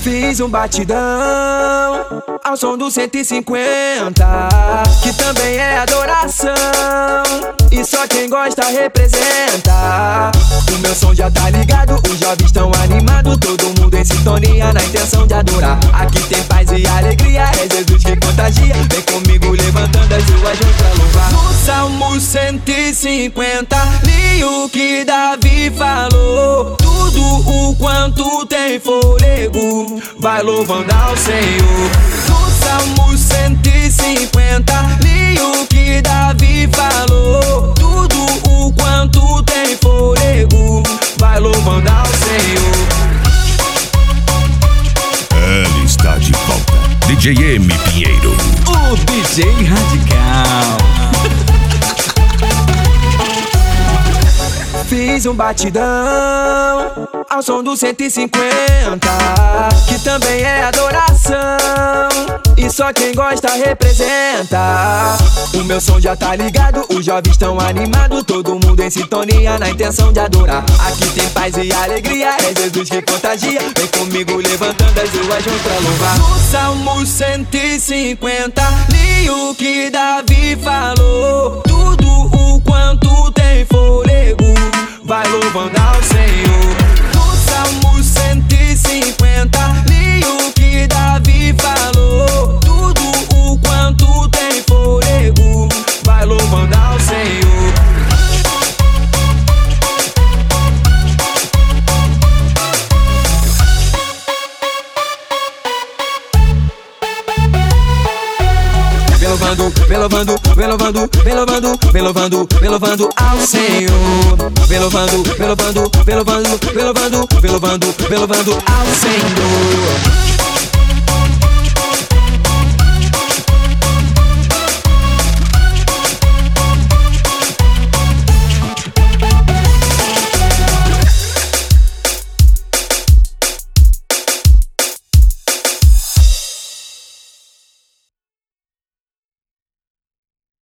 Fiz um batidão ao som do 150, que também é adoração. E só quem gosta representa. O meu som já tá ligado, os jovens estão animados. Todo mundo em sintonia na intenção de adorar. Aqui tem paz e alegria, é Jesus que contagia. Vem comigo levantando as ruas juntos Salmo 150, li o que Davi falou. Tudo o quanto tem fôlego, vai louvando ao Senhor. No Salmo 150, li o que Davi falou. Tudo o quanto tem fôlego, vai louvando ao Senhor. Ele está de volta. DJ M Pinheiro. O DJ Radical. Fiz um batidão ao som do 150, que também é adoração. E só quem gosta representa. O meu som já tá ligado, os jovens estão animados. Todo mundo em sintonia na intenção de adorar. Aqui tem paz e alegria, é Jesus que contagia. Vem comigo levantando as ruas junto pra louvar. No Salmo 150, li o que Davi falou. Louvando, vem louvando, vem louvando, vem louvando, vem louvando, vem louvando ao Senhor. Vem louvando, vem louvando, vem louvando, vem louvando, vem louvando, vem louvando ao Senhor.